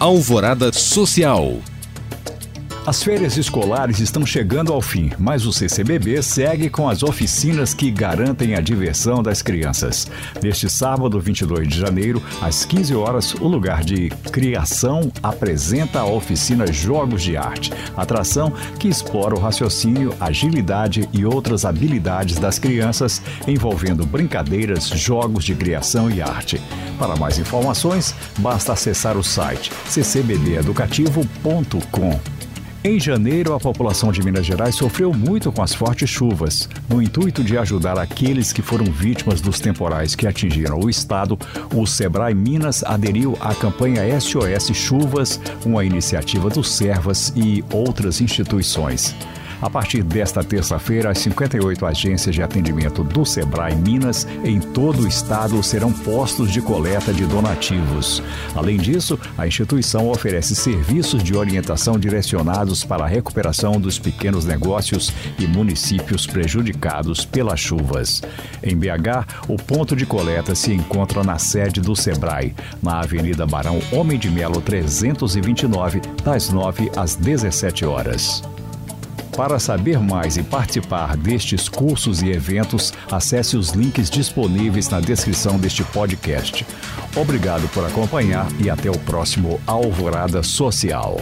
Alvorada Social. As férias escolares estão chegando ao fim, mas o CCBB segue com as oficinas que garantem a diversão das crianças. Neste sábado, 22 de janeiro, às 15 horas, o lugar de criação apresenta a oficina Jogos de Arte, atração que explora o raciocínio, agilidade e outras habilidades das crianças, envolvendo brincadeiras, jogos de criação e arte. Para mais informações, basta acessar o site ccbbeducativo.com. Em janeiro, a população de Minas Gerais sofreu muito com as fortes chuvas. No intuito de ajudar aqueles que foram vítimas dos temporais que atingiram o estado, o Sebrae Minas aderiu à campanha SOS Chuvas, uma iniciativa do Servas e outras instituições. A partir desta terça-feira, as 58 agências de atendimento do Sebrae Minas em todo o estado serão postos de coleta de donativos. Além disso, a instituição oferece serviços de orientação direcionados para a recuperação dos pequenos negócios e municípios prejudicados pelas chuvas. Em BH, o ponto de coleta se encontra na sede do Sebrae, na Avenida Barão Homem de Melo 329, das 9 às 17 horas. Para saber mais e participar destes cursos e eventos, acesse os links disponíveis na descrição deste podcast. Obrigado por acompanhar e até o próximo Alvorada Social.